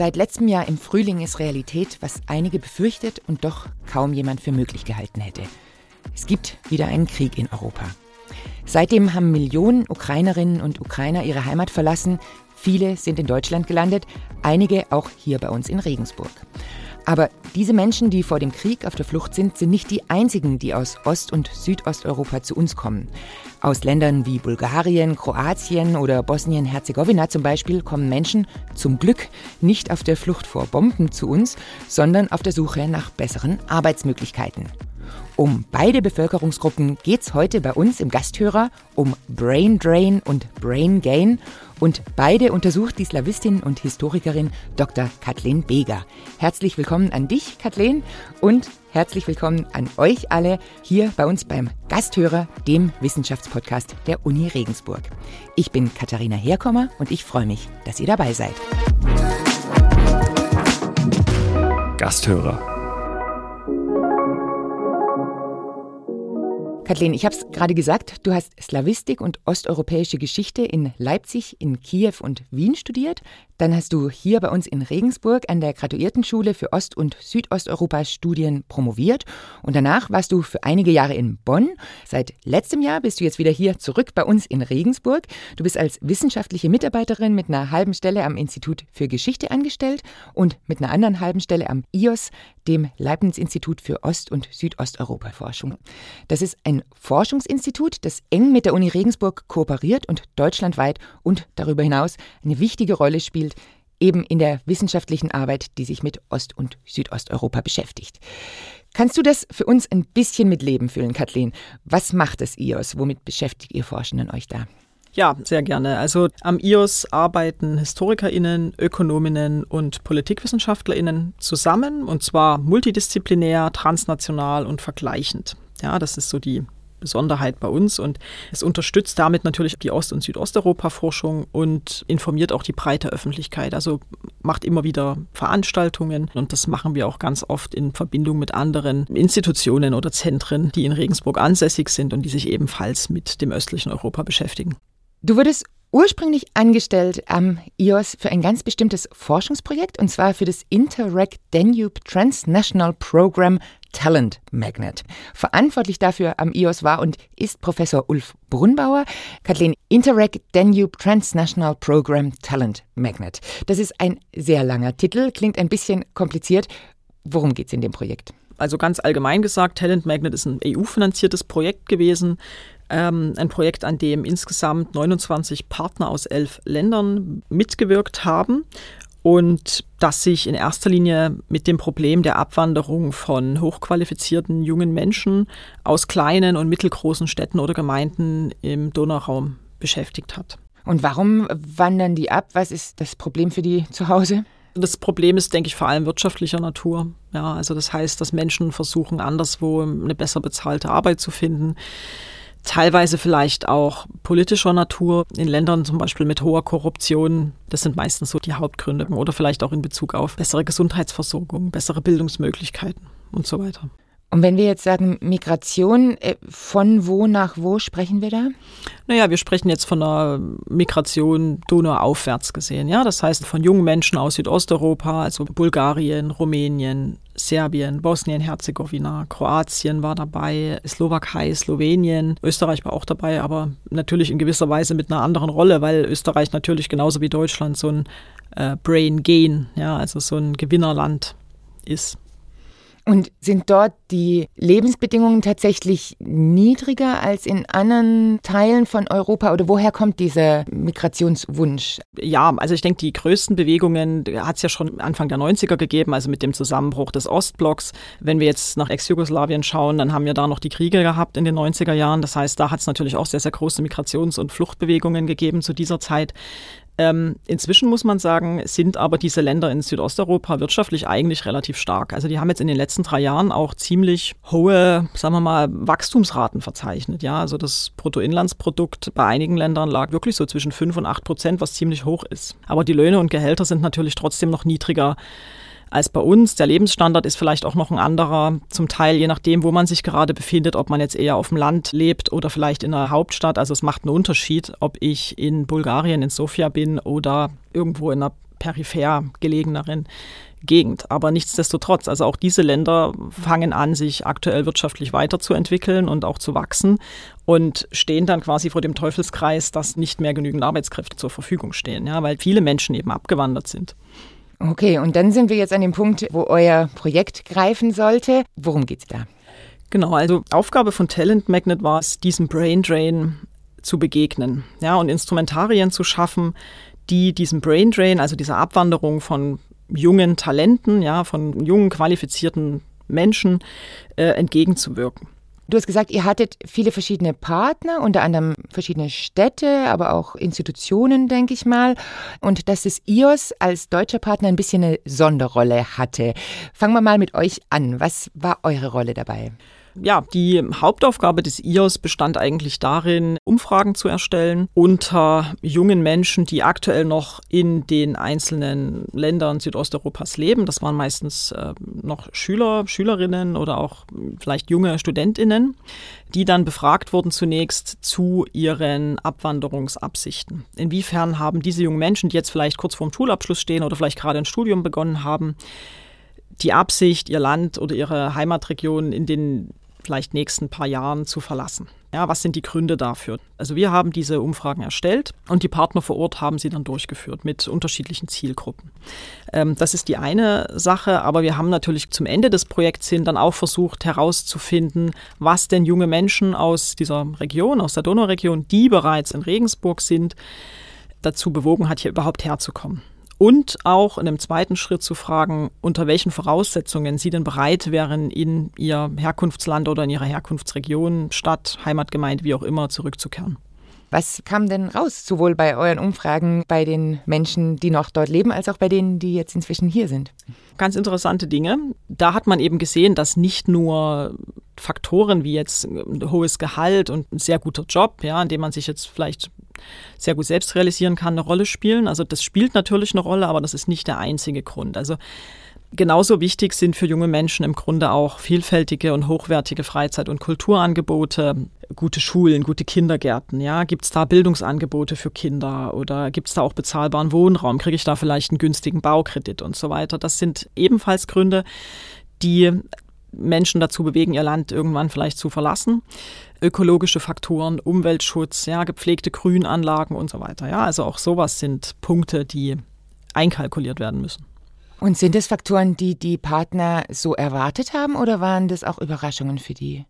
Seit letztem Jahr im Frühling ist Realität, was einige befürchtet und doch kaum jemand für möglich gehalten hätte. Es gibt wieder einen Krieg in Europa. Seitdem haben Millionen Ukrainerinnen und Ukrainer ihre Heimat verlassen. Viele sind in Deutschland gelandet, einige auch hier bei uns in Regensburg. Aber diese Menschen, die vor dem Krieg auf der Flucht sind, sind nicht die einzigen, die aus Ost- und Südosteuropa zu uns kommen. Aus Ländern wie Bulgarien, Kroatien oder Bosnien-Herzegowina zum Beispiel kommen Menschen zum Glück nicht auf der Flucht vor Bomben zu uns, sondern auf der Suche nach besseren Arbeitsmöglichkeiten. Um beide Bevölkerungsgruppen geht es heute bei uns im Gasthörer um Brain Drain und Brain Gain. Und beide untersucht die Slawistin und Historikerin Dr. Kathleen Beger. Herzlich willkommen an dich, Kathleen, und herzlich willkommen an euch alle hier bei uns beim Gasthörer, dem Wissenschaftspodcast der Uni Regensburg. Ich bin Katharina Herkommer und ich freue mich, dass ihr dabei seid. Gasthörer Kathleen, ich habe es gerade gesagt, du hast Slawistik und osteuropäische Geschichte in Leipzig, in Kiew und Wien studiert. Dann hast du hier bei uns in Regensburg an der Graduiertenschule für Ost- und Südosteuropa Studien promoviert. Und danach warst du für einige Jahre in Bonn. Seit letztem Jahr bist du jetzt wieder hier zurück bei uns in Regensburg. Du bist als wissenschaftliche Mitarbeiterin mit einer halben Stelle am Institut für Geschichte angestellt und mit einer anderen halben Stelle am IOS, dem Leibniz-Institut für Ost- und Südosteuropa-Forschung. Das ist ein Forschungsinstitut, das eng mit der Uni Regensburg kooperiert und deutschlandweit und darüber hinaus eine wichtige Rolle spielt, eben in der wissenschaftlichen Arbeit, die sich mit Ost- und Südosteuropa beschäftigt. Kannst du das für uns ein bisschen mit Leben füllen, Kathleen? Was macht das IOS? Womit beschäftigt ihr Forschenden euch da? Ja, sehr gerne. Also am IOS arbeiten HistorikerInnen, Ökonominnen und PolitikwissenschaftlerInnen zusammen und zwar multidisziplinär, transnational und vergleichend. Ja, das ist so die Besonderheit bei uns und es unterstützt damit natürlich die Ost- und Südosteuropa-Forschung und informiert auch die breite Öffentlichkeit. Also macht immer wieder Veranstaltungen und das machen wir auch ganz oft in Verbindung mit anderen Institutionen oder Zentren, die in Regensburg ansässig sind und die sich ebenfalls mit dem östlichen Europa beschäftigen. Du wurdest ursprünglich angestellt am IOS für ein ganz bestimmtes Forschungsprojekt und zwar für das Interreg Danube Transnational Program Talent Magnet. Verantwortlich dafür am IOS war und ist Professor Ulf Brunbauer. Kathleen, Interreg Danube Transnational Program Talent Magnet. Das ist ein sehr langer Titel, klingt ein bisschen kompliziert. Worum geht es in dem Projekt? Also ganz allgemein gesagt, Talent Magnet ist ein EU-finanziertes Projekt gewesen, ähm, ein Projekt, an dem insgesamt 29 Partner aus elf Ländern mitgewirkt haben und das sich in erster Linie mit dem Problem der Abwanderung von hochqualifizierten jungen Menschen aus kleinen und mittelgroßen Städten oder Gemeinden im Donauraum beschäftigt hat. Und warum wandern die ab? Was ist das Problem für die zu Hause? Das Problem ist, denke ich, vor allem wirtschaftlicher Natur. Ja, also das heißt, dass Menschen versuchen, anderswo eine besser bezahlte Arbeit zu finden teilweise vielleicht auch politischer Natur in Ländern zum Beispiel mit hoher Korruption. Das sind meistens so die Hauptgründe oder vielleicht auch in Bezug auf bessere Gesundheitsversorgung, bessere Bildungsmöglichkeiten und so weiter. Und wenn wir jetzt sagen Migration, äh, von wo nach wo sprechen wir da? Naja, wir sprechen jetzt von einer Migration donauaufwärts gesehen. Ja, das heißt von jungen Menschen aus Südosteuropa, also Bulgarien, Rumänien, Serbien, Bosnien-Herzegowina, Kroatien war dabei, Slowakei, Slowenien, Österreich war auch dabei, aber natürlich in gewisser Weise mit einer anderen Rolle, weil Österreich natürlich genauso wie Deutschland so ein äh, Brain Gain, ja, also so ein Gewinnerland ist. Und sind dort die Lebensbedingungen tatsächlich niedriger als in anderen Teilen von Europa? Oder woher kommt dieser Migrationswunsch? Ja, also ich denke, die größten Bewegungen hat es ja schon Anfang der 90er gegeben, also mit dem Zusammenbruch des Ostblocks. Wenn wir jetzt nach Ex-Jugoslawien schauen, dann haben wir da noch die Kriege gehabt in den 90er Jahren. Das heißt, da hat es natürlich auch sehr, sehr große Migrations- und Fluchtbewegungen gegeben zu dieser Zeit. Ähm, inzwischen muss man sagen, sind aber diese Länder in Südosteuropa wirtschaftlich eigentlich relativ stark. Also die haben jetzt in den letzten drei Jahren auch ziemlich hohe, sagen wir mal, Wachstumsraten verzeichnet. Ja, also das Bruttoinlandsprodukt bei einigen Ländern lag wirklich so zwischen 5 und 8 Prozent, was ziemlich hoch ist. Aber die Löhne und Gehälter sind natürlich trotzdem noch niedriger als bei uns. Der Lebensstandard ist vielleicht auch noch ein anderer, zum Teil je nachdem, wo man sich gerade befindet, ob man jetzt eher auf dem Land lebt oder vielleicht in einer Hauptstadt. Also es macht einen Unterschied, ob ich in Bulgarien, in Sofia bin oder irgendwo in einer peripher gelegeneren Gegend. Aber nichtsdestotrotz, also auch diese Länder fangen an, sich aktuell wirtschaftlich weiterzuentwickeln und auch zu wachsen und stehen dann quasi vor dem Teufelskreis, dass nicht mehr genügend Arbeitskräfte zur Verfügung stehen, ja, weil viele Menschen eben abgewandert sind. Okay, und dann sind wir jetzt an dem Punkt, wo euer Projekt greifen sollte. Worum geht's da? Genau, also Aufgabe von Talent Magnet war es, diesem Brain Drain zu begegnen, ja, und Instrumentarien zu schaffen, die diesem Brain Drain, also dieser Abwanderung von jungen Talenten, ja, von jungen qualifizierten Menschen äh, entgegenzuwirken. Du hast gesagt, ihr hattet viele verschiedene Partner, unter anderem verschiedene Städte, aber auch Institutionen, denke ich mal. Und dass das IOS als deutscher Partner ein bisschen eine Sonderrolle hatte. Fangen wir mal mit euch an. Was war eure Rolle dabei? Ja, die Hauptaufgabe des IOS bestand eigentlich darin, Umfragen zu erstellen unter jungen Menschen, die aktuell noch in den einzelnen Ländern Südosteuropas leben. Das waren meistens äh, noch Schüler, Schülerinnen oder auch vielleicht junge Studentinnen, die dann befragt wurden zunächst zu ihren Abwanderungsabsichten. Inwiefern haben diese jungen Menschen, die jetzt vielleicht kurz vorm Schulabschluss stehen oder vielleicht gerade ein Studium begonnen haben, die Absicht, ihr Land oder ihre Heimatregion in den vielleicht nächsten paar Jahren zu verlassen. Ja, was sind die Gründe dafür? Also wir haben diese Umfragen erstellt und die Partner vor Ort haben sie dann durchgeführt mit unterschiedlichen Zielgruppen. Ähm, das ist die eine Sache, aber wir haben natürlich zum Ende des Projekts hin dann auch versucht herauszufinden, was denn junge Menschen aus dieser Region, aus der Donauregion, die bereits in Regensburg sind, dazu bewogen hat, hier überhaupt herzukommen und auch in einem zweiten Schritt zu fragen, unter welchen Voraussetzungen sie denn bereit wären, in ihr Herkunftsland oder in ihre Herkunftsregion, Stadt, Heimatgemeinde, wie auch immer, zurückzukehren. Was kam denn raus, sowohl bei euren Umfragen bei den Menschen, die noch dort leben, als auch bei denen, die jetzt inzwischen hier sind? Ganz interessante Dinge. Da hat man eben gesehen, dass nicht nur Faktoren wie jetzt ein hohes Gehalt und ein sehr guter Job, ja, in dem man sich jetzt vielleicht sehr gut selbst realisieren kann, eine Rolle spielen. Also das spielt natürlich eine Rolle, aber das ist nicht der einzige Grund. Also Genauso wichtig sind für junge Menschen im Grunde auch vielfältige und hochwertige Freizeit- und Kulturangebote, gute Schulen, gute Kindergärten. Ja, gibt es da Bildungsangebote für Kinder oder gibt es da auch bezahlbaren Wohnraum? Kriege ich da vielleicht einen günstigen Baukredit und so weiter? Das sind ebenfalls Gründe, die Menschen dazu bewegen, ihr Land irgendwann vielleicht zu verlassen ökologische Faktoren, Umweltschutz, ja, gepflegte Grünanlagen und so weiter. Ja, also auch sowas sind Punkte, die einkalkuliert werden müssen. Und sind es Faktoren, die die Partner so erwartet haben oder waren das auch Überraschungen für die?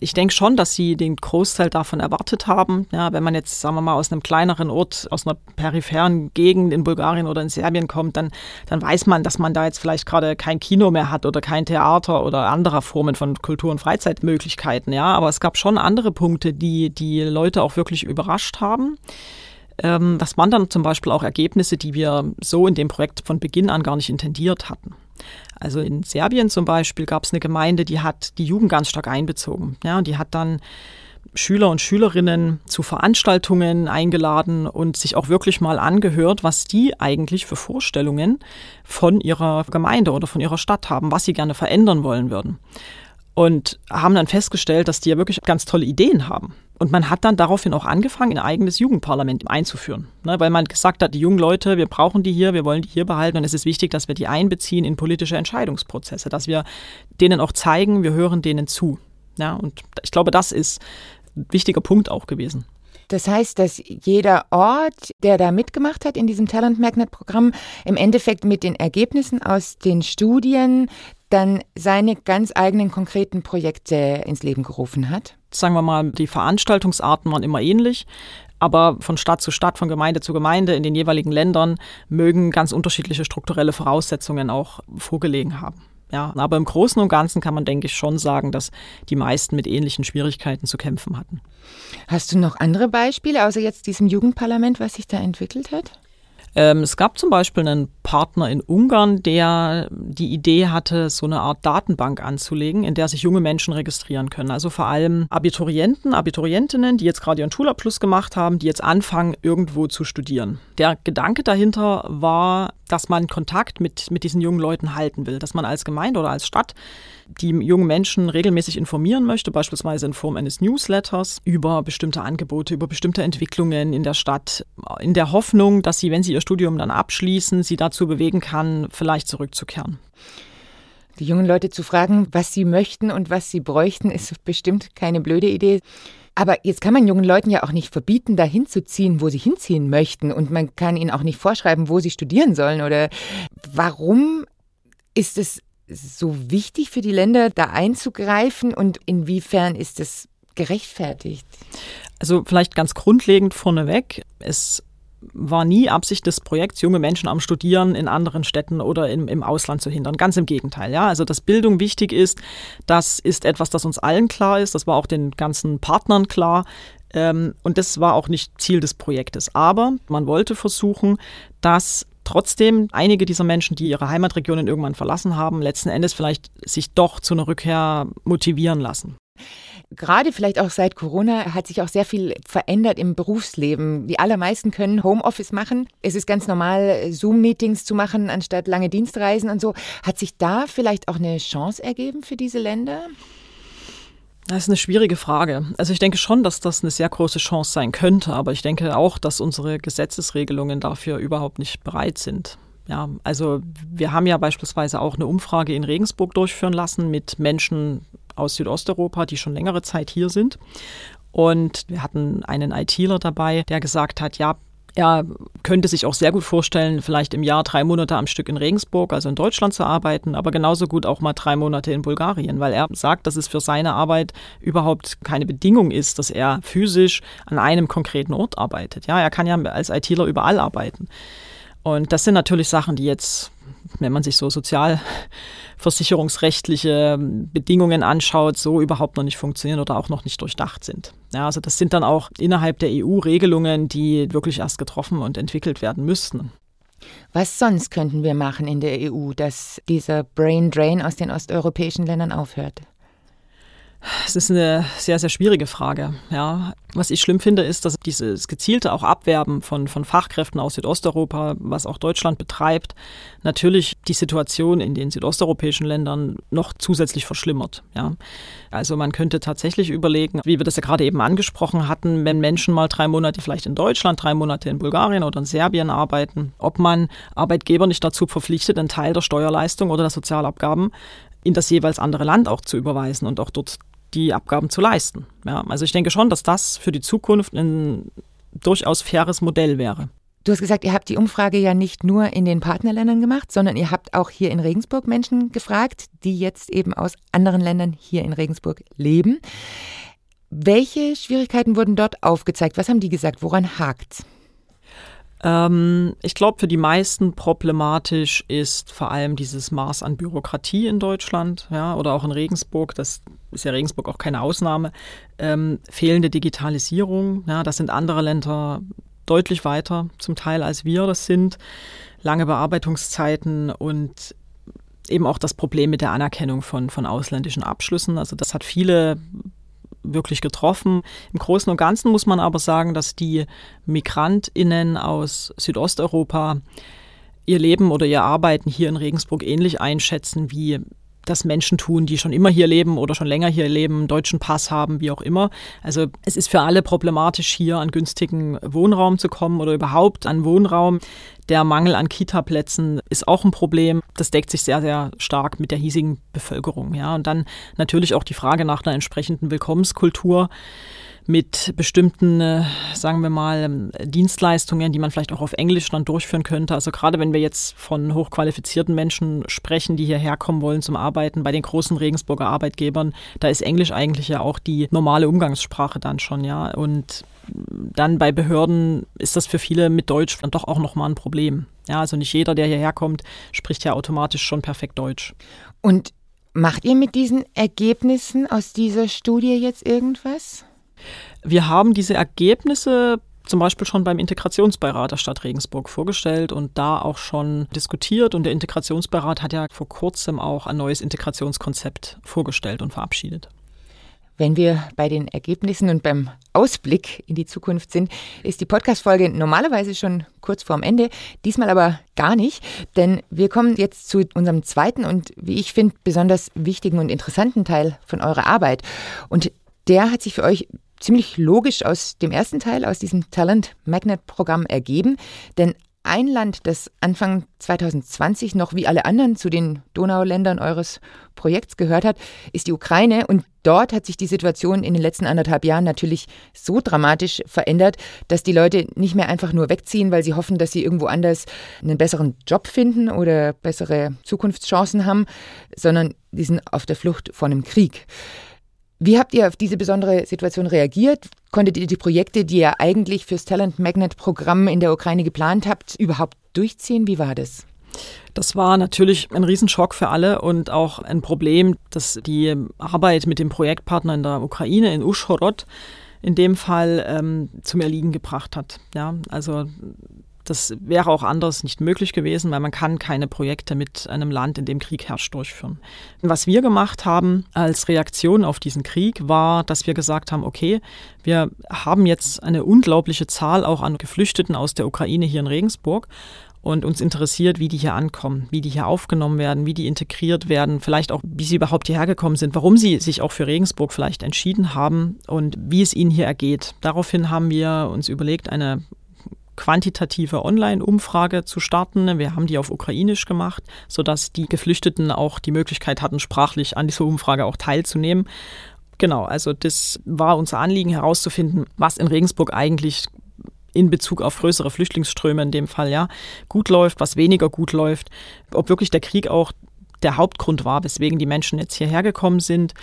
ich denke schon, dass sie den Großteil davon erwartet haben. Ja, wenn man jetzt, sagen wir mal, aus einem kleineren Ort, aus einer peripheren Gegend in Bulgarien oder in Serbien kommt, dann, dann weiß man, dass man da jetzt vielleicht gerade kein Kino mehr hat oder kein Theater oder andere Formen von Kultur- und Freizeitmöglichkeiten. Ja, aber es gab schon andere Punkte, die die Leute auch wirklich überrascht haben. Ähm, das waren dann zum Beispiel auch Ergebnisse, die wir so in dem Projekt von Beginn an gar nicht intendiert hatten. Also in Serbien zum Beispiel gab es eine Gemeinde, die hat die Jugend ganz stark einbezogen. Ja, und die hat dann Schüler und Schülerinnen zu Veranstaltungen eingeladen und sich auch wirklich mal angehört, was die eigentlich für Vorstellungen von ihrer Gemeinde oder von ihrer Stadt haben, was sie gerne verändern wollen würden und haben dann festgestellt, dass die ja wirklich ganz tolle Ideen haben. Und man hat dann daraufhin auch angefangen, ein eigenes Jugendparlament einzuführen, ne, weil man gesagt hat, die jungen Leute, wir brauchen die hier, wir wollen die hier behalten und es ist wichtig, dass wir die einbeziehen in politische Entscheidungsprozesse, dass wir denen auch zeigen, wir hören denen zu. Ja, und ich glaube, das ist ein wichtiger Punkt auch gewesen. Das heißt, dass jeder Ort, der da mitgemacht hat in diesem Talent Magnet Programm, im Endeffekt mit den Ergebnissen aus den Studien dann seine ganz eigenen konkreten Projekte ins Leben gerufen hat? Sagen wir mal, die Veranstaltungsarten waren immer ähnlich. Aber von Stadt zu Stadt, von Gemeinde zu Gemeinde in den jeweiligen Ländern mögen ganz unterschiedliche strukturelle Voraussetzungen auch vorgelegen haben. Ja, aber im Großen und Ganzen kann man, denke ich, schon sagen, dass die meisten mit ähnlichen Schwierigkeiten zu kämpfen hatten. Hast du noch andere Beispiele, außer jetzt diesem Jugendparlament, was sich da entwickelt hat? Ähm, es gab zum Beispiel einen Partner in Ungarn, der die Idee hatte, so eine Art Datenbank anzulegen, in der sich junge Menschen registrieren können. Also vor allem Abiturienten, Abiturientinnen, die jetzt gerade ihren Schulabschluss gemacht haben, die jetzt anfangen, irgendwo zu studieren. Der Gedanke dahinter war, dass man Kontakt mit, mit diesen jungen Leuten halten will, dass man als Gemeinde oder als Stadt die jungen Menschen regelmäßig informieren möchte, beispielsweise in Form eines Newsletters über bestimmte Angebote, über bestimmte Entwicklungen in der Stadt, in der Hoffnung, dass sie, wenn sie ihr Studium dann abschließen, sie dazu bewegen kann, vielleicht zurückzukehren. Die jungen Leute zu fragen, was sie möchten und was sie bräuchten, ist bestimmt keine blöde Idee. Aber jetzt kann man jungen Leuten ja auch nicht verbieten, dahin zu ziehen, wo sie hinziehen möchten. Und man kann ihnen auch nicht vorschreiben, wo sie studieren sollen. Oder warum ist es so wichtig für die Länder, da einzugreifen? Und inwiefern ist es gerechtfertigt? Also vielleicht ganz grundlegend vorneweg. Es war nie Absicht des Projekts, junge Menschen am Studieren in anderen Städten oder im, im Ausland zu hindern. Ganz im Gegenteil. Ja? Also, dass Bildung wichtig ist, das ist etwas, das uns allen klar ist. Das war auch den ganzen Partnern klar. Ähm, und das war auch nicht Ziel des Projektes. Aber man wollte versuchen, dass trotzdem einige dieser Menschen, die ihre Heimatregionen irgendwann verlassen haben, letzten Endes vielleicht sich doch zu einer Rückkehr motivieren lassen. Gerade vielleicht auch seit Corona hat sich auch sehr viel verändert im Berufsleben. Die allermeisten können Homeoffice machen. Es ist ganz normal, Zoom-Meetings zu machen, anstatt lange Dienstreisen und so. Hat sich da vielleicht auch eine Chance ergeben für diese Länder? Das ist eine schwierige Frage. Also ich denke schon, dass das eine sehr große Chance sein könnte, aber ich denke auch, dass unsere Gesetzesregelungen dafür überhaupt nicht bereit sind. Ja, also wir haben ja beispielsweise auch eine Umfrage in Regensburg durchführen lassen mit Menschen aus Südosteuropa, die schon längere Zeit hier sind. Und wir hatten einen ITler dabei, der gesagt hat, ja, er könnte sich auch sehr gut vorstellen, vielleicht im Jahr drei Monate am Stück in Regensburg, also in Deutschland zu arbeiten, aber genauso gut auch mal drei Monate in Bulgarien, weil er sagt, dass es für seine Arbeit überhaupt keine Bedingung ist, dass er physisch an einem konkreten Ort arbeitet. Ja, er kann ja als ITler überall arbeiten. Und das sind natürlich Sachen, die jetzt, wenn man sich so sozialversicherungsrechtliche Bedingungen anschaut, so überhaupt noch nicht funktionieren oder auch noch nicht durchdacht sind. Ja, also das sind dann auch innerhalb der EU Regelungen, die wirklich erst getroffen und entwickelt werden müssten. Was sonst könnten wir machen in der EU, dass dieser Brain Drain aus den osteuropäischen Ländern aufhört? Es ist eine sehr, sehr schwierige Frage. Ja. Was ich schlimm finde, ist, dass dieses gezielte auch Abwerben von, von Fachkräften aus Südosteuropa, was auch Deutschland betreibt, natürlich die Situation in den südosteuropäischen Ländern noch zusätzlich verschlimmert. Ja. Also man könnte tatsächlich überlegen, wie wir das ja gerade eben angesprochen hatten, wenn Menschen mal drei Monate vielleicht in Deutschland, drei Monate in Bulgarien oder in Serbien arbeiten, ob man Arbeitgeber nicht dazu verpflichtet, einen Teil der Steuerleistung oder der Sozialabgaben in das jeweils andere Land auch zu überweisen und auch dort die Abgaben zu leisten. Ja, also ich denke schon, dass das für die Zukunft ein durchaus faires Modell wäre. Du hast gesagt, ihr habt die Umfrage ja nicht nur in den Partnerländern gemacht, sondern ihr habt auch hier in Regensburg Menschen gefragt, die jetzt eben aus anderen Ländern hier in Regensburg leben. Welche Schwierigkeiten wurden dort aufgezeigt? Was haben die gesagt? Woran hakt's? Ähm, ich glaube, für die meisten problematisch ist vor allem dieses Maß an Bürokratie in Deutschland, ja, oder auch in Regensburg. Das ist ja Regensburg auch keine Ausnahme. Ähm, fehlende Digitalisierung, ja, das sind andere Länder deutlich weiter zum Teil als wir das sind. Lange Bearbeitungszeiten und eben auch das Problem mit der Anerkennung von, von ausländischen Abschlüssen. Also das hat viele wirklich getroffen. Im Großen und Ganzen muss man aber sagen, dass die Migrantinnen aus Südosteuropa ihr Leben oder ihr Arbeiten hier in Regensburg ähnlich einschätzen wie das Menschen tun, die schon immer hier leben oder schon länger hier leben, einen deutschen Pass haben, wie auch immer. Also es ist für alle problematisch, hier an günstigen Wohnraum zu kommen oder überhaupt an Wohnraum. Der Mangel an Kita-Plätzen ist auch ein Problem. Das deckt sich sehr, sehr stark mit der hiesigen Bevölkerung. Ja. Und dann natürlich auch die Frage nach einer entsprechenden Willkommenskultur mit bestimmten, äh, sagen wir mal, ähm, Dienstleistungen, die man vielleicht auch auf Englisch dann durchführen könnte. Also gerade wenn wir jetzt von hochqualifizierten Menschen sprechen, die hierher kommen wollen zum Arbeiten, bei den großen Regensburger Arbeitgebern, da ist Englisch eigentlich ja auch die normale Umgangssprache dann schon, ja. Und dann bei Behörden ist das für viele mit Deutsch dann doch auch nochmal ein Problem. Ja, also nicht jeder, der hierher kommt, spricht ja automatisch schon perfekt Deutsch. Und macht ihr mit diesen Ergebnissen aus dieser Studie jetzt irgendwas? Wir haben diese Ergebnisse zum Beispiel schon beim Integrationsbeirat der Stadt Regensburg vorgestellt und da auch schon diskutiert. Und der Integrationsbeirat hat ja vor kurzem auch ein neues Integrationskonzept vorgestellt und verabschiedet. Wenn wir bei den Ergebnissen und beim Ausblick in die Zukunft sind, ist die Podcast-Folge normalerweise schon kurz vorm Ende, diesmal aber gar nicht, denn wir kommen jetzt zu unserem zweiten und, wie ich finde, besonders wichtigen und interessanten Teil von eurer Arbeit. Und der hat sich für euch ziemlich logisch aus dem ersten Teil, aus diesem Talent Magnet Programm ergeben, denn ein Land, das Anfang 2020 noch wie alle anderen zu den Donauländern eures Projekts gehört hat, ist die Ukraine. Und dort hat sich die Situation in den letzten anderthalb Jahren natürlich so dramatisch verändert, dass die Leute nicht mehr einfach nur wegziehen, weil sie hoffen, dass sie irgendwo anders einen besseren Job finden oder bessere Zukunftschancen haben, sondern die sind auf der Flucht vor einem Krieg. Wie habt ihr auf diese besondere Situation reagiert? Konntet ihr die Projekte, die ihr eigentlich fürs Talent Magnet Programm in der Ukraine geplant habt, überhaupt durchziehen? Wie war das? Das war natürlich ein Riesenschock für alle und auch ein Problem, dass die Arbeit mit dem Projektpartner in der Ukraine, in Uschhorod, in dem Fall ähm, zum Erliegen gebracht hat. Ja, also das wäre auch anders nicht möglich gewesen, weil man kann keine Projekte mit einem Land, in dem Krieg herrscht, durchführen. Was wir gemacht haben als Reaktion auf diesen Krieg war, dass wir gesagt haben, okay, wir haben jetzt eine unglaubliche Zahl auch an Geflüchteten aus der Ukraine hier in Regensburg und uns interessiert, wie die hier ankommen, wie die hier aufgenommen werden, wie die integriert werden, vielleicht auch, wie sie überhaupt hierher gekommen sind, warum sie sich auch für Regensburg vielleicht entschieden haben und wie es ihnen hier ergeht. Daraufhin haben wir uns überlegt, eine quantitative Online-Umfrage zu starten. Wir haben die auf Ukrainisch gemacht, sodass die Geflüchteten auch die Möglichkeit hatten, sprachlich an dieser Umfrage auch teilzunehmen. Genau, also das war unser Anliegen herauszufinden, was in Regensburg eigentlich in Bezug auf größere Flüchtlingsströme in dem Fall ja gut läuft, was weniger gut läuft, ob wirklich der Krieg auch der Hauptgrund war, weswegen die Menschen jetzt hierher gekommen sind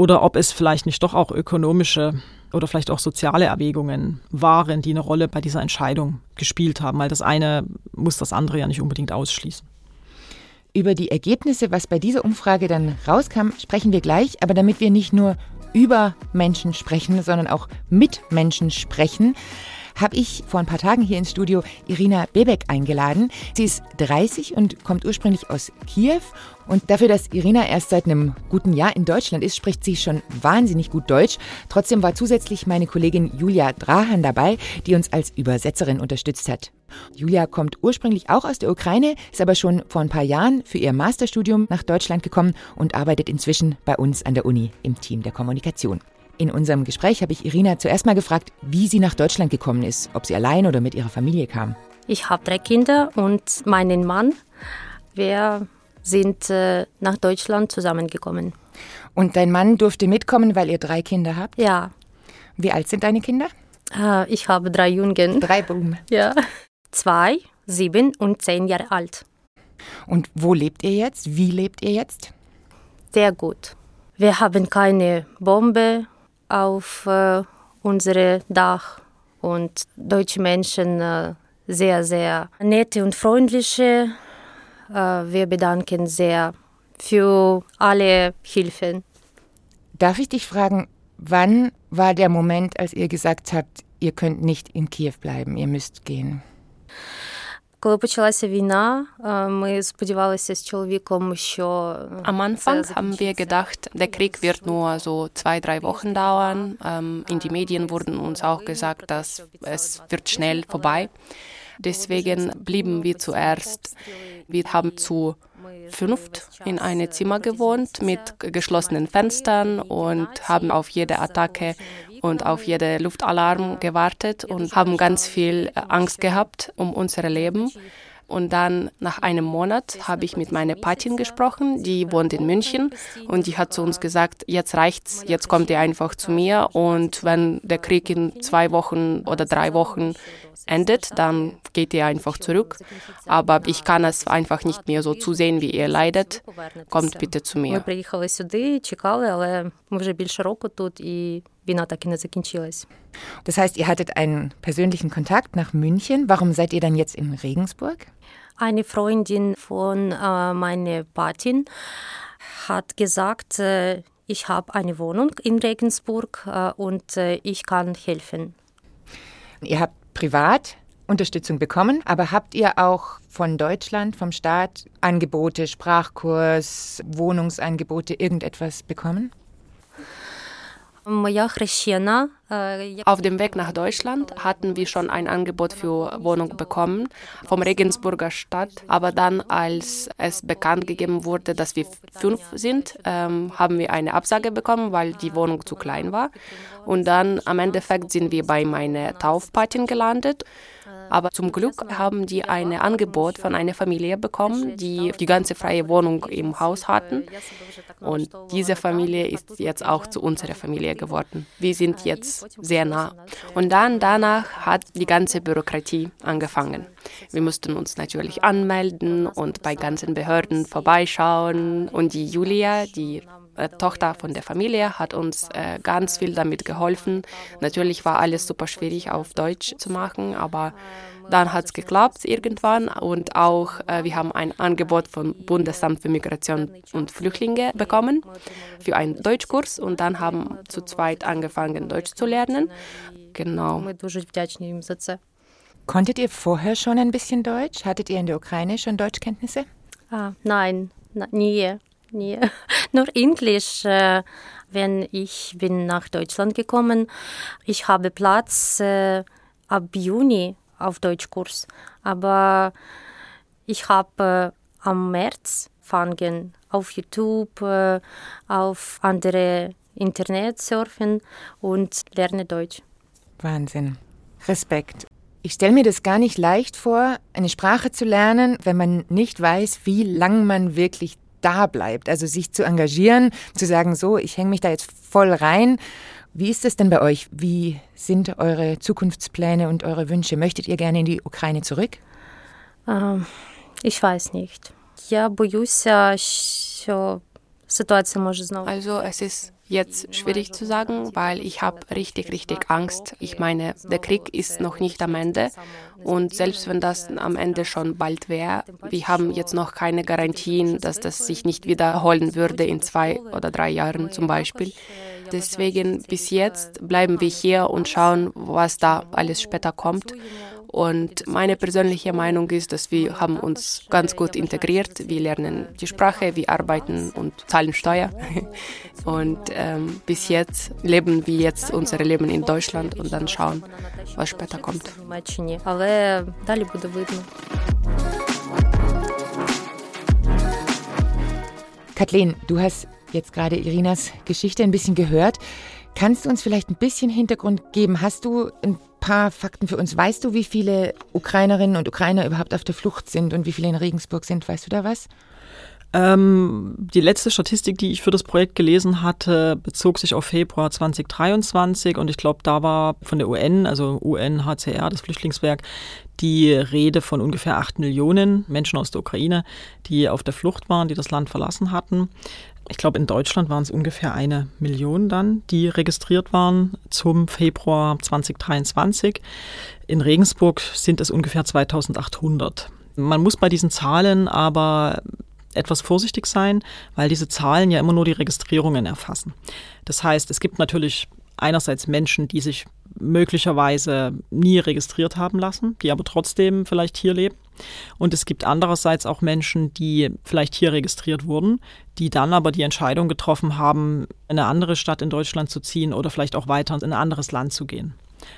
oder ob es vielleicht nicht doch auch ökonomische oder vielleicht auch soziale Erwägungen waren, die eine Rolle bei dieser Entscheidung gespielt haben, weil das eine muss das andere ja nicht unbedingt ausschließen. Über die Ergebnisse, was bei dieser Umfrage dann rauskam, sprechen wir gleich, aber damit wir nicht nur über Menschen sprechen, sondern auch mit Menschen sprechen, habe ich vor ein paar Tagen hier ins Studio Irina Bebek eingeladen. Sie ist 30 und kommt ursprünglich aus Kiew. Und dafür, dass Irina erst seit einem guten Jahr in Deutschland ist, spricht sie schon wahnsinnig gut Deutsch. Trotzdem war zusätzlich meine Kollegin Julia Drahan dabei, die uns als Übersetzerin unterstützt hat. Julia kommt ursprünglich auch aus der Ukraine, ist aber schon vor ein paar Jahren für ihr Masterstudium nach Deutschland gekommen und arbeitet inzwischen bei uns an der Uni im Team der Kommunikation. In unserem Gespräch habe ich Irina zuerst mal gefragt, wie sie nach Deutschland gekommen ist, ob sie allein oder mit ihrer Familie kam. Ich habe drei Kinder und meinen Mann. Wir sind äh, nach Deutschland zusammengekommen. Und dein Mann durfte mitkommen, weil ihr drei Kinder habt? Ja. Wie alt sind deine Kinder? Äh, ich habe drei Jungen. Drei Buben. Ja. Zwei, sieben und zehn Jahre alt. Und wo lebt ihr jetzt? Wie lebt ihr jetzt? Sehr gut. Wir haben keine Bombe, auf äh, unsere Dach und deutsche Menschen äh, sehr, sehr nette und freundliche. Äh, wir bedanken sehr für alle Hilfen. Darf ich dich fragen, wann war der Moment, als ihr gesagt habt, ihr könnt nicht in Kiew bleiben, ihr müsst gehen? Коли почалася війна, ми сподівалися з чоловіком, що Am Anfang haben wir gedacht, der Krieg wird nur so zwei, drei Wochen dauern. Ähm, in die Medien wurden uns auch gesagt, dass es wird schnell vorbei. Deswegen blieben wir zuerst. Wir haben zu fünft in einem Zimmer gewohnt mit geschlossenen Fenstern und haben auf jede Attacke und auf jede Luftalarm gewartet und haben ganz viel Angst gehabt um unser Leben. Und dann nach einem Monat habe ich mit meiner Patin gesprochen, die wohnt in München und die hat zu uns gesagt, jetzt reicht's, jetzt kommt ihr einfach zu mir und wenn der Krieg in zwei Wochen oder drei Wochen endet, dann geht ihr einfach zurück. Aber ich kann es einfach nicht mehr so zusehen, wie ihr leidet. Kommt bitte zu mir. Das heißt, ihr hattet einen persönlichen Kontakt nach München. Warum seid ihr dann jetzt in Regensburg? Eine Freundin von äh, meiner Patin hat gesagt, äh, ich habe eine Wohnung in Regensburg äh, und äh, ich kann helfen. Ihr habt privat Unterstützung bekommen, aber habt ihr auch von Deutschland, vom Staat Angebote, Sprachkurs, Wohnungsangebote, irgendetwas bekommen? Auf dem Weg nach Deutschland hatten wir schon ein Angebot für Wohnung bekommen vom Regensburger Stadt. Aber dann, als es bekannt gegeben wurde, dass wir fünf sind, ähm, haben wir eine Absage bekommen, weil die Wohnung zu klein war. Und dann am Endeffekt sind wir bei meiner Taufpatin gelandet. Aber zum Glück haben die ein Angebot von einer Familie bekommen, die die ganze freie Wohnung im Haus hatten. Und diese Familie ist jetzt auch zu unserer Familie geworden. Wir sind jetzt sehr nah. Und dann danach hat die ganze Bürokratie angefangen. Wir mussten uns natürlich anmelden und bei ganzen Behörden vorbeischauen. Und die Julia, die äh, Tochter von der Familie hat uns äh, ganz viel damit geholfen. Natürlich war alles super schwierig auf Deutsch zu machen, aber dann hat es geklappt irgendwann und auch äh, wir haben ein Angebot vom Bundesamt für Migration und Flüchtlinge bekommen für einen Deutschkurs und dann haben zu zweit angefangen Deutsch zu lernen. Genau. Konntet ihr vorher schon ein bisschen Deutsch? Hattet ihr in der Ukraine schon Deutschkenntnisse? Ah, nein, nie. Nie. Nur Englisch. Äh, wenn ich bin nach Deutschland gekommen, ich habe Platz äh, ab Juni auf Deutschkurs. Aber ich habe äh, am März fangen auf YouTube, äh, auf andere Internet surfen und lerne Deutsch. Wahnsinn. Respekt. Ich stelle mir das gar nicht leicht vor, eine Sprache zu lernen, wenn man nicht weiß, wie lang man wirklich da bleibt. Also sich zu engagieren, zu sagen, so, ich hänge mich da jetzt voll rein. Wie ist es denn bei euch? Wie sind eure Zukunftspläne und eure Wünsche? Möchtet ihr gerne in die Ukraine zurück? Ähm, ich weiß nicht. Я боюся, що ситуація може знову. Also es ist jetzt schwierig zu sagen, weil ich habe richtig, richtig Angst. Ich meine, der Krieg ist noch nicht am Ende und selbst wenn das am Ende schon bald wäre, wir haben jetzt noch keine Garantien, dass das sich nicht wiederholen würde in zwei oder drei Jahren zum Beispiel. Deswegen bis jetzt bleiben wir hier und schauen, was da alles später kommt. Und meine persönliche Meinung ist, dass wir haben uns ganz gut integriert. Wir lernen die Sprache, wir arbeiten und zahlen Steuer. Und ähm, bis jetzt leben wir jetzt unser Leben in Deutschland und dann schauen, was später kommt. Kathleen, du hast jetzt gerade Irinas Geschichte ein bisschen gehört. Kannst du uns vielleicht ein bisschen Hintergrund geben? Hast du ein paar Fakten für uns. Weißt du, wie viele Ukrainerinnen und Ukrainer überhaupt auf der Flucht sind und wie viele in Regensburg sind? Weißt du da was? Ähm, die letzte Statistik, die ich für das Projekt gelesen hatte, bezog sich auf Februar 2023 und ich glaube, da war von der UN, also UNHCR, das Flüchtlingswerk, die Rede von ungefähr acht Millionen Menschen aus der Ukraine, die auf der Flucht waren, die das Land verlassen hatten. Ich glaube, in Deutschland waren es ungefähr eine Million dann, die registriert waren zum Februar 2023. In Regensburg sind es ungefähr 2800. Man muss bei diesen Zahlen aber etwas vorsichtig sein, weil diese Zahlen ja immer nur die Registrierungen erfassen. Das heißt, es gibt natürlich einerseits Menschen, die sich möglicherweise nie registriert haben lassen, die aber trotzdem vielleicht hier leben. Und es gibt andererseits auch Menschen, die vielleicht hier registriert wurden, die dann aber die Entscheidung getroffen haben, in eine andere Stadt in Deutschland zu ziehen oder vielleicht auch weiter in ein anderes Land zu gehen.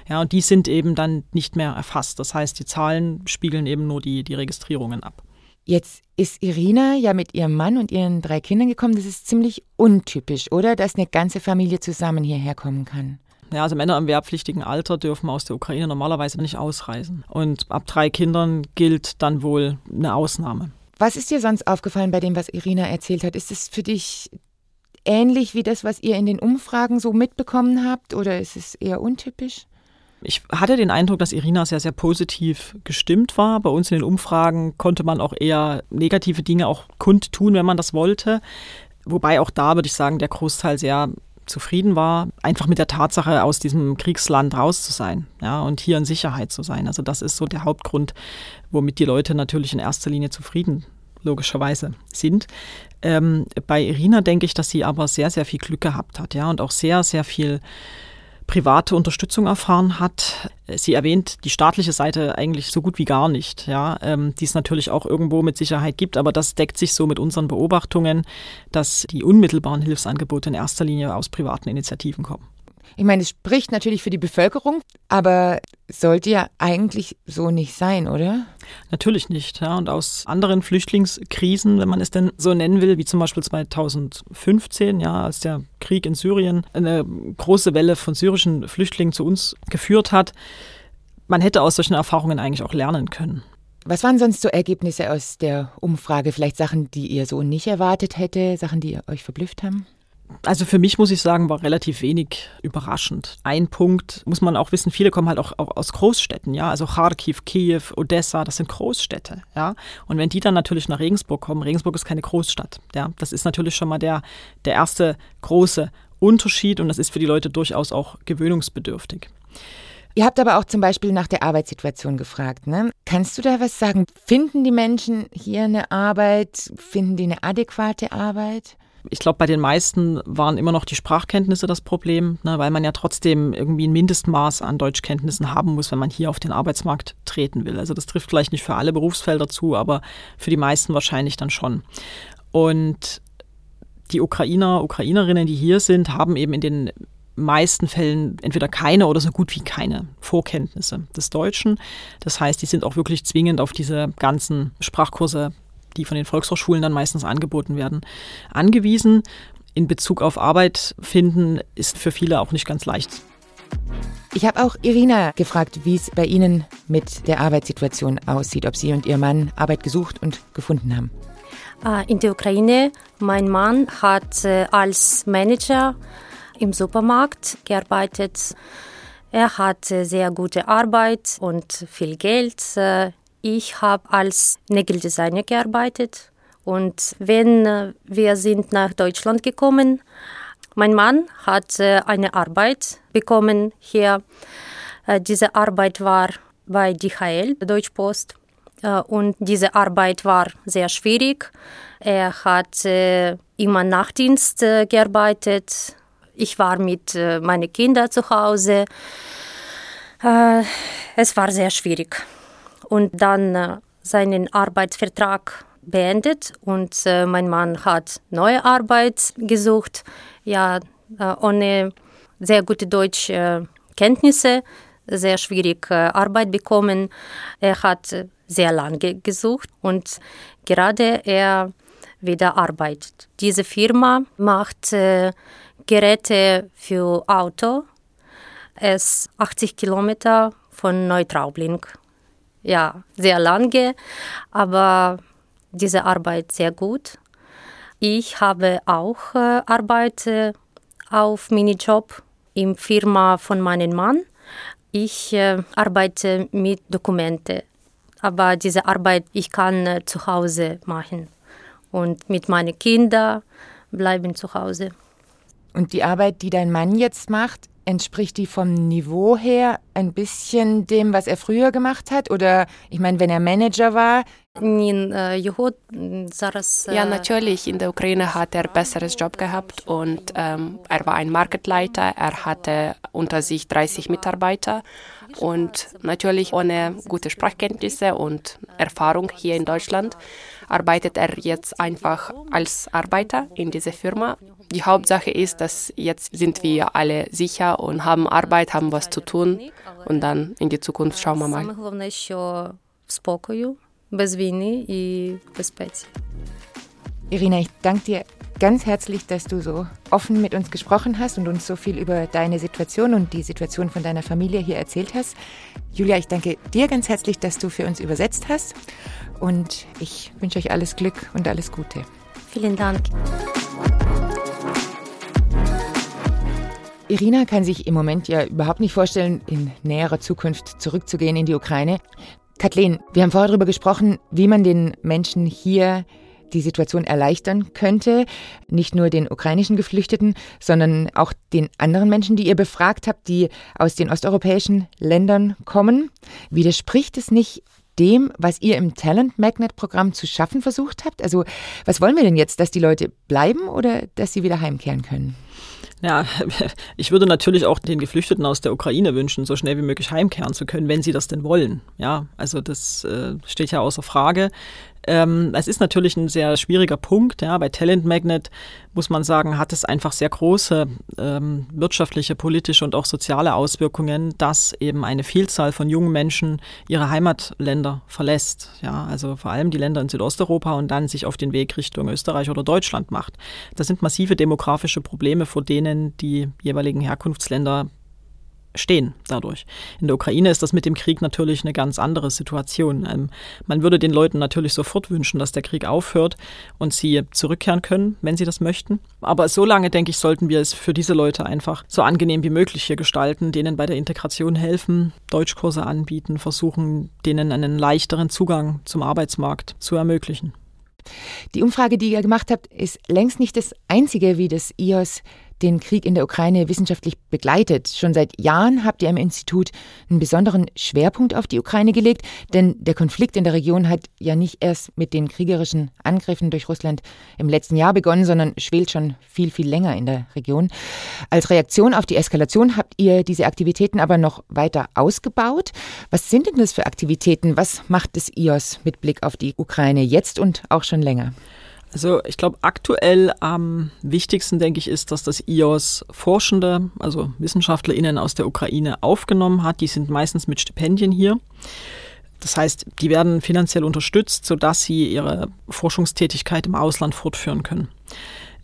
Ja, und die sind eben dann nicht mehr erfasst. Das heißt, die Zahlen spiegeln eben nur die, die Registrierungen ab. Jetzt ist Irina ja mit ihrem Mann und ihren drei Kindern gekommen. Das ist ziemlich untypisch, oder? Dass eine ganze Familie zusammen hierher kommen kann. Ja, also Männer im wehrpflichtigen Alter dürfen aus der Ukraine normalerweise nicht ausreisen. Und ab drei Kindern gilt dann wohl eine Ausnahme. Was ist dir sonst aufgefallen bei dem, was Irina erzählt hat? Ist es für dich ähnlich wie das, was ihr in den Umfragen so mitbekommen habt, oder ist es eher untypisch? Ich hatte den Eindruck, dass Irina sehr, sehr positiv gestimmt war. Bei uns in den Umfragen konnte man auch eher negative Dinge auch kundtun, wenn man das wollte. Wobei auch da würde ich sagen, der Großteil sehr zufrieden war, einfach mit der Tatsache, aus diesem Kriegsland raus zu sein ja, und hier in Sicherheit zu sein. Also das ist so der Hauptgrund, womit die Leute natürlich in erster Linie zufrieden logischerweise sind. Ähm, bei Irina denke ich, dass sie aber sehr, sehr viel Glück gehabt hat, ja, und auch sehr, sehr viel private Unterstützung erfahren hat. Sie erwähnt die staatliche Seite eigentlich so gut wie gar nicht, ja, ähm, die es natürlich auch irgendwo mit Sicherheit gibt, aber das deckt sich so mit unseren Beobachtungen, dass die unmittelbaren Hilfsangebote in erster Linie aus privaten Initiativen kommen. Ich meine, es spricht natürlich für die Bevölkerung, aber sollte ja eigentlich so nicht sein, oder? Natürlich nicht. Ja. Und aus anderen Flüchtlingskrisen, wenn man es denn so nennen will, wie zum Beispiel 2015, ja, als der Krieg in Syrien eine große Welle von syrischen Flüchtlingen zu uns geführt hat, man hätte aus solchen Erfahrungen eigentlich auch lernen können. Was waren sonst so Ergebnisse aus der Umfrage? Vielleicht Sachen, die ihr so nicht erwartet hätte, Sachen, die euch verblüfft haben? Also für mich muss ich sagen, war relativ wenig überraschend. Ein Punkt muss man auch wissen, viele kommen halt auch, auch aus Großstädten, ja, also Kharkiv, Kiew, Odessa, das sind Großstädte, ja. Und wenn die dann natürlich nach Regensburg kommen, Regensburg ist keine Großstadt, ja, das ist natürlich schon mal der, der erste große Unterschied und das ist für die Leute durchaus auch gewöhnungsbedürftig. Ihr habt aber auch zum Beispiel nach der Arbeitssituation gefragt. Ne? Kannst du da was sagen? Finden die Menschen hier eine Arbeit? Finden die eine adäquate Arbeit? Ich glaube, bei den meisten waren immer noch die Sprachkenntnisse das Problem, ne, weil man ja trotzdem irgendwie ein Mindestmaß an Deutschkenntnissen haben muss, wenn man hier auf den Arbeitsmarkt treten will. Also das trifft vielleicht nicht für alle Berufsfelder zu, aber für die meisten wahrscheinlich dann schon. Und die Ukrainer, Ukrainerinnen, die hier sind, haben eben in den meisten Fällen entweder keine oder so gut wie keine Vorkenntnisse des Deutschen. Das heißt, die sind auch wirklich zwingend auf diese ganzen Sprachkurse die von den Volkshochschulen dann meistens angeboten werden, angewiesen. In Bezug auf Arbeit finden ist für viele auch nicht ganz leicht. Ich habe auch Irina gefragt, wie es bei Ihnen mit der Arbeitssituation aussieht, ob Sie und Ihr Mann Arbeit gesucht und gefunden haben. Ah, in der Ukraine, mein Mann hat äh, als Manager im Supermarkt gearbeitet. Er hat sehr gute Arbeit und viel Geld. Ich habe als Nägeldesigner gearbeitet und wenn äh, wir sind nach Deutschland gekommen, mein Mann hat äh, eine Arbeit bekommen hier. Äh, diese Arbeit war bei DHL, Deutschpost. Und diese Arbeit war sehr schwierig. Er hat immer Nachtdienst gearbeitet. Ich war mit meinen Kindern zu Hause. Es war sehr schwierig und dann äh, seinen Arbeitsvertrag beendet und äh, mein Mann hat neue Arbeit gesucht, ja, äh, ohne sehr gute Deutschkenntnisse, sehr schwierig Arbeit bekommen. Er hat sehr lange gesucht und gerade er wieder arbeitet. Diese Firma macht Geräte für Auto. Es 80 Kilometer von Neutraubling ja, sehr lange, aber diese Arbeit sehr gut. Ich habe auch äh, Arbeit auf Minijob im Firma von meinem Mann. Ich äh, arbeite mit Dokumenten, aber diese Arbeit ich kann äh, zu Hause machen und mit meinen Kindern bleiben zu Hause. Und die Arbeit, die dein Mann jetzt macht, Entspricht die vom Niveau her ein bisschen dem, was er früher gemacht hat? Oder ich meine, wenn er Manager war? Äh, ja, natürlich. In der Ukraine hat er ein besseres Job gehabt und ähm, er war ein Marketleiter. Er hatte unter sich 30 Mitarbeiter und natürlich ohne gute Sprachkenntnisse und Erfahrung hier in Deutschland arbeitet er jetzt einfach als Arbeiter in dieser Firma. Die Hauptsache ist, dass jetzt sind wir alle sicher und haben Arbeit, haben was zu tun und dann in die Zukunft schauen wir mal. Irina, ich danke dir ganz herzlich, dass du so offen mit uns gesprochen hast und uns so viel über deine Situation und die Situation von deiner Familie hier erzählt hast. Julia, ich danke dir ganz herzlich, dass du für uns übersetzt hast und ich wünsche euch alles Glück und alles Gute. Vielen Dank. Irina kann sich im Moment ja überhaupt nicht vorstellen, in näherer Zukunft zurückzugehen in die Ukraine. Kathleen, wir haben vorher darüber gesprochen, wie man den Menschen hier die Situation erleichtern könnte. Nicht nur den ukrainischen Geflüchteten, sondern auch den anderen Menschen, die ihr befragt habt, die aus den osteuropäischen Ländern kommen. Widerspricht es nicht dem, was ihr im Talent Magnet Programm zu schaffen versucht habt? Also, was wollen wir denn jetzt, dass die Leute bleiben oder dass sie wieder heimkehren können? Ja, ich würde natürlich auch den Geflüchteten aus der Ukraine wünschen, so schnell wie möglich heimkehren zu können, wenn sie das denn wollen. Ja, also das äh, steht ja außer Frage. Ähm, es ist natürlich ein sehr schwieriger Punkt. Ja. Bei Talent Magnet muss man sagen, hat es einfach sehr große ähm, wirtschaftliche, politische und auch soziale Auswirkungen, dass eben eine Vielzahl von jungen Menschen ihre Heimatländer verlässt. Ja, also vor allem die Länder in Südosteuropa und dann sich auf den Weg Richtung Österreich oder Deutschland macht. Das sind massive demografische Probleme, vor denen die jeweiligen Herkunftsländer stehen dadurch. In der Ukraine ist das mit dem Krieg natürlich eine ganz andere Situation. Ähm, man würde den Leuten natürlich sofort wünschen, dass der Krieg aufhört und sie zurückkehren können, wenn sie das möchten. Aber so lange, denke ich, sollten wir es für diese Leute einfach so angenehm wie möglich hier gestalten, denen bei der Integration helfen, Deutschkurse anbieten, versuchen, denen einen leichteren Zugang zum Arbeitsmarkt zu ermöglichen. Die Umfrage, die ihr gemacht habt, ist längst nicht das einzige, wie das IOS den Krieg in der Ukraine wissenschaftlich begleitet. Schon seit Jahren habt ihr im Institut einen besonderen Schwerpunkt auf die Ukraine gelegt, denn der Konflikt in der Region hat ja nicht erst mit den kriegerischen Angriffen durch Russland im letzten Jahr begonnen, sondern schwelt schon viel, viel länger in der Region. Als Reaktion auf die Eskalation habt ihr diese Aktivitäten aber noch weiter ausgebaut. Was sind denn das für Aktivitäten? Was macht das IOS mit Blick auf die Ukraine jetzt und auch schon länger? Also ich glaube, aktuell am wichtigsten, denke ich, ist, dass das IOS Forschende, also WissenschaftlerInnen aus der Ukraine aufgenommen hat. Die sind meistens mit Stipendien hier. Das heißt, die werden finanziell unterstützt, sodass sie ihre Forschungstätigkeit im Ausland fortführen können.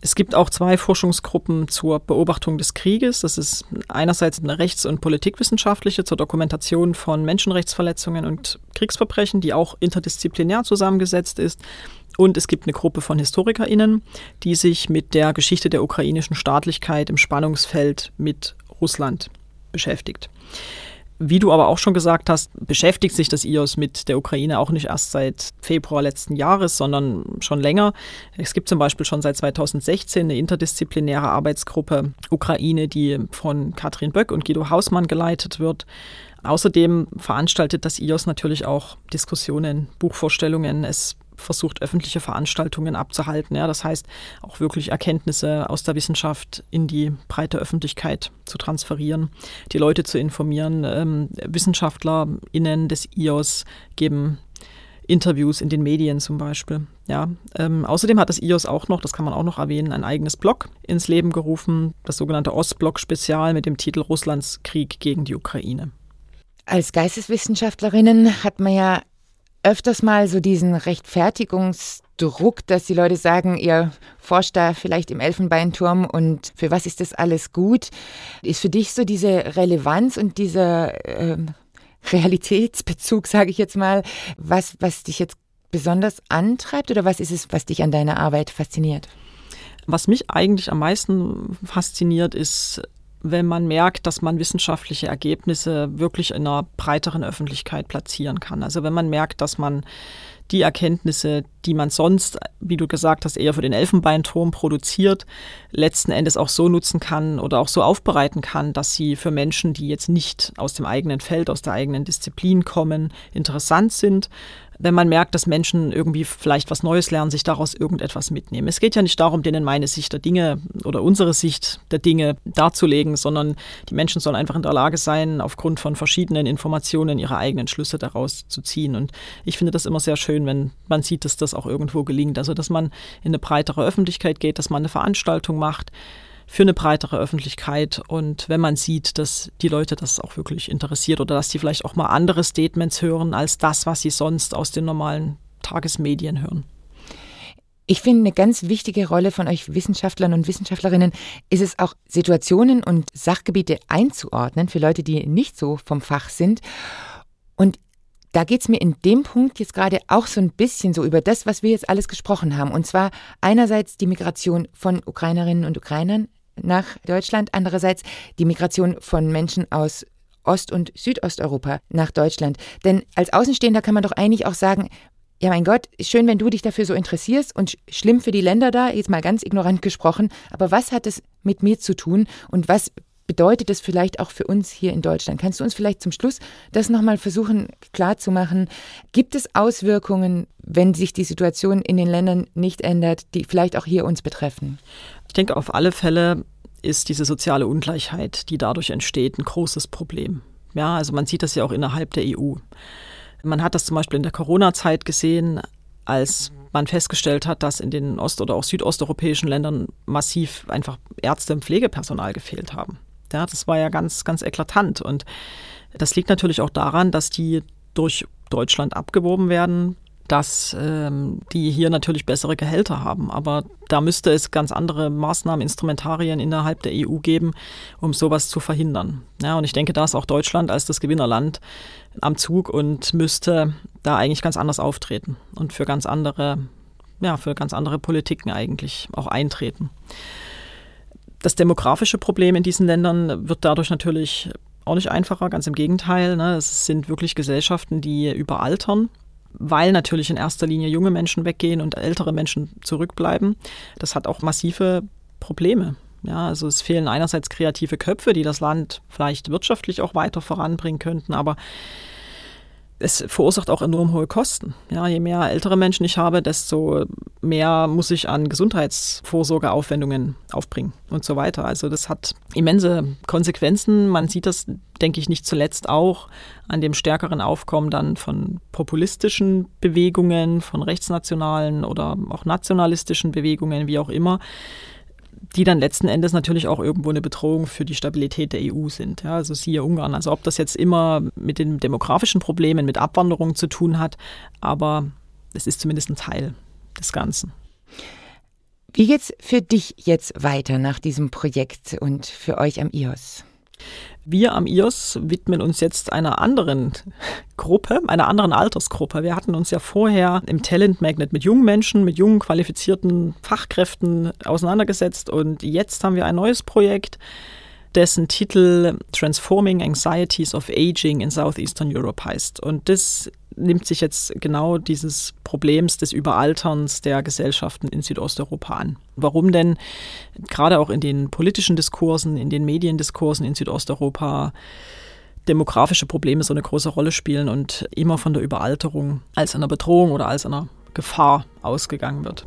Es gibt auch zwei Forschungsgruppen zur Beobachtung des Krieges. Das ist einerseits eine rechts- und politikwissenschaftliche zur Dokumentation von Menschenrechtsverletzungen und Kriegsverbrechen, die auch interdisziplinär zusammengesetzt ist. Und es gibt eine Gruppe von HistorikerInnen, die sich mit der Geschichte der ukrainischen Staatlichkeit im Spannungsfeld mit Russland beschäftigt. Wie du aber auch schon gesagt hast, beschäftigt sich das IOS mit der Ukraine auch nicht erst seit Februar letzten Jahres, sondern schon länger. Es gibt zum Beispiel schon seit 2016 eine interdisziplinäre Arbeitsgruppe Ukraine, die von Katrin Böck und Guido Hausmann geleitet wird. Außerdem veranstaltet das IOS natürlich auch Diskussionen, Buchvorstellungen. Es versucht, öffentliche Veranstaltungen abzuhalten. Ja, das heißt, auch wirklich Erkenntnisse aus der Wissenschaft in die breite Öffentlichkeit zu transferieren, die Leute zu informieren. Ähm, WissenschaftlerInnen des IOS geben Interviews in den Medien zum Beispiel. Ja, ähm, außerdem hat das IOS auch noch, das kann man auch noch erwähnen, ein eigenes Blog ins Leben gerufen, das sogenannte Ostblock-Spezial mit dem Titel Russlands Krieg gegen die Ukraine. Als Geisteswissenschaftlerinnen hat man ja öfters mal so diesen Rechtfertigungsdruck, dass die Leute sagen, ihr forscht da vielleicht im Elfenbeinturm und für was ist das alles gut? Ist für dich so diese Relevanz und dieser äh, Realitätsbezug, sage ich jetzt mal, was, was dich jetzt besonders antreibt oder was ist es, was dich an deiner Arbeit fasziniert? Was mich eigentlich am meisten fasziniert, ist wenn man merkt, dass man wissenschaftliche Ergebnisse wirklich in einer breiteren Öffentlichkeit platzieren kann. Also wenn man merkt, dass man die Erkenntnisse, die man sonst, wie du gesagt hast, eher für den Elfenbeinturm produziert, letzten Endes auch so nutzen kann oder auch so aufbereiten kann, dass sie für Menschen, die jetzt nicht aus dem eigenen Feld, aus der eigenen Disziplin kommen, interessant sind, wenn man merkt, dass Menschen irgendwie vielleicht was Neues lernen, sich daraus irgendetwas mitnehmen. Es geht ja nicht darum, denen meine Sicht der Dinge oder unsere Sicht der Dinge darzulegen, sondern die Menschen sollen einfach in der Lage sein, aufgrund von verschiedenen Informationen ihre eigenen Schlüsse daraus zu ziehen. Und ich finde das immer sehr schön, wenn man sieht, dass das auch irgendwo gelingt. Also, dass man in eine breitere Öffentlichkeit geht, dass man eine Veranstaltung macht, für eine breitere Öffentlichkeit. Und wenn man sieht, dass die Leute das auch wirklich interessiert oder dass sie vielleicht auch mal andere Statements hören als das, was sie sonst aus den normalen Tagesmedien hören. Ich finde, eine ganz wichtige Rolle von euch Wissenschaftlern und Wissenschaftlerinnen ist es auch, Situationen und Sachgebiete einzuordnen für Leute, die nicht so vom Fach sind. Und da geht es mir in dem Punkt jetzt gerade auch so ein bisschen so über das, was wir jetzt alles gesprochen haben. Und zwar einerseits die Migration von Ukrainerinnen und Ukrainern nach Deutschland, andererseits die Migration von Menschen aus Ost- und Südosteuropa nach Deutschland. Denn als Außenstehender kann man doch eigentlich auch sagen, ja, mein Gott, schön, wenn du dich dafür so interessierst und schlimm für die Länder da, jetzt mal ganz ignorant gesprochen, aber was hat es mit mir zu tun und was bedeutet das vielleicht auch für uns hier in Deutschland? Kannst du uns vielleicht zum Schluss das nochmal versuchen klarzumachen? Gibt es Auswirkungen, wenn sich die Situation in den Ländern nicht ändert, die vielleicht auch hier uns betreffen? Ich denke auf alle Fälle ist diese soziale Ungleichheit, die dadurch entsteht, ein großes Problem. Ja, also man sieht das ja auch innerhalb der EU. Man hat das zum Beispiel in der Corona-Zeit gesehen, als man festgestellt hat, dass in den ost- oder auch südosteuropäischen Ländern massiv einfach Ärzte und Pflegepersonal gefehlt haben. Ja, das war ja ganz, ganz eklatant. Und das liegt natürlich auch daran, dass die durch Deutschland abgeworben werden, dass ähm, die hier natürlich bessere Gehälter haben. Aber da müsste es ganz andere Maßnahmen, Instrumentarien innerhalb der EU geben, um sowas zu verhindern. Ja, und ich denke, da ist auch Deutschland als das Gewinnerland am Zug und müsste da eigentlich ganz anders auftreten und für ganz andere, ja, für ganz andere Politiken eigentlich auch eintreten. Das demografische Problem in diesen Ländern wird dadurch natürlich auch nicht einfacher, ganz im Gegenteil. Ne? Es sind wirklich Gesellschaften, die überaltern weil natürlich in erster Linie junge Menschen weggehen und ältere Menschen zurückbleiben. Das hat auch massive Probleme. Ja, also es fehlen einerseits kreative Köpfe, die das Land vielleicht wirtschaftlich auch weiter voranbringen könnten, aber es verursacht auch enorm hohe Kosten. Ja, je mehr ältere Menschen ich habe, desto mehr muss ich an Gesundheitsvorsorgeaufwendungen aufbringen und so weiter. Also das hat immense Konsequenzen. Man sieht das, denke ich, nicht zuletzt auch an dem stärkeren Aufkommen dann von populistischen Bewegungen, von rechtsnationalen oder auch nationalistischen Bewegungen, wie auch immer die dann letzten Endes natürlich auch irgendwo eine Bedrohung für die Stabilität der EU sind. Ja, also siehe Ungarn. Also ob das jetzt immer mit den demografischen Problemen, mit Abwanderung zu tun hat, aber es ist zumindest ein Teil des Ganzen. Wie geht's für dich jetzt weiter nach diesem Projekt und für euch am IOS? Wir am IOS widmen uns jetzt einer anderen Gruppe, einer anderen Altersgruppe. Wir hatten uns ja vorher im Talent Magnet mit jungen Menschen, mit jungen qualifizierten Fachkräften auseinandergesetzt und jetzt haben wir ein neues Projekt, dessen Titel Transforming Anxieties of Aging in Southeastern Europe heißt. Und das nimmt sich jetzt genau dieses Problems des Überalterns der Gesellschaften in Südosteuropa an. Warum denn gerade auch in den politischen Diskursen, in den Mediendiskursen in Südosteuropa demografische Probleme so eine große Rolle spielen und immer von der Überalterung als einer Bedrohung oder als einer Gefahr ausgegangen wird.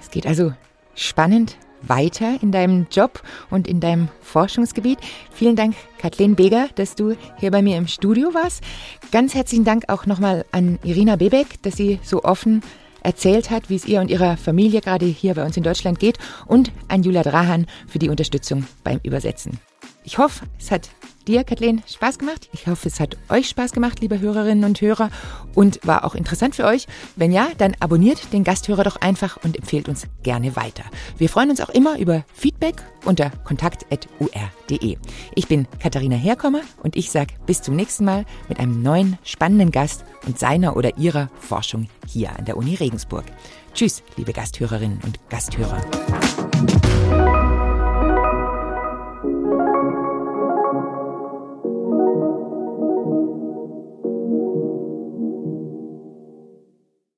Es geht also spannend weiter in deinem Job und in deinem Forschungsgebiet. Vielen Dank, Kathleen Beger, dass du hier bei mir im Studio warst. Ganz herzlichen Dank auch nochmal an Irina Bebeck, dass sie so offen erzählt hat, wie es ihr und ihrer Familie gerade hier bei uns in Deutschland geht und an Julia Drahan für die Unterstützung beim Übersetzen. Ich hoffe, es hat dir, Kathleen, Spaß gemacht. Ich hoffe, es hat euch Spaß gemacht, liebe Hörerinnen und Hörer, und war auch interessant für euch. Wenn ja, dann abonniert den Gasthörer doch einfach und empfehlt uns gerne weiter. Wir freuen uns auch immer über Feedback unter kontakt.ur.de. Ich bin Katharina Herkommer und ich sage bis zum nächsten Mal mit einem neuen spannenden Gast und seiner oder ihrer Forschung hier an der Uni Regensburg. Tschüss, liebe Gasthörerinnen und Gasthörer.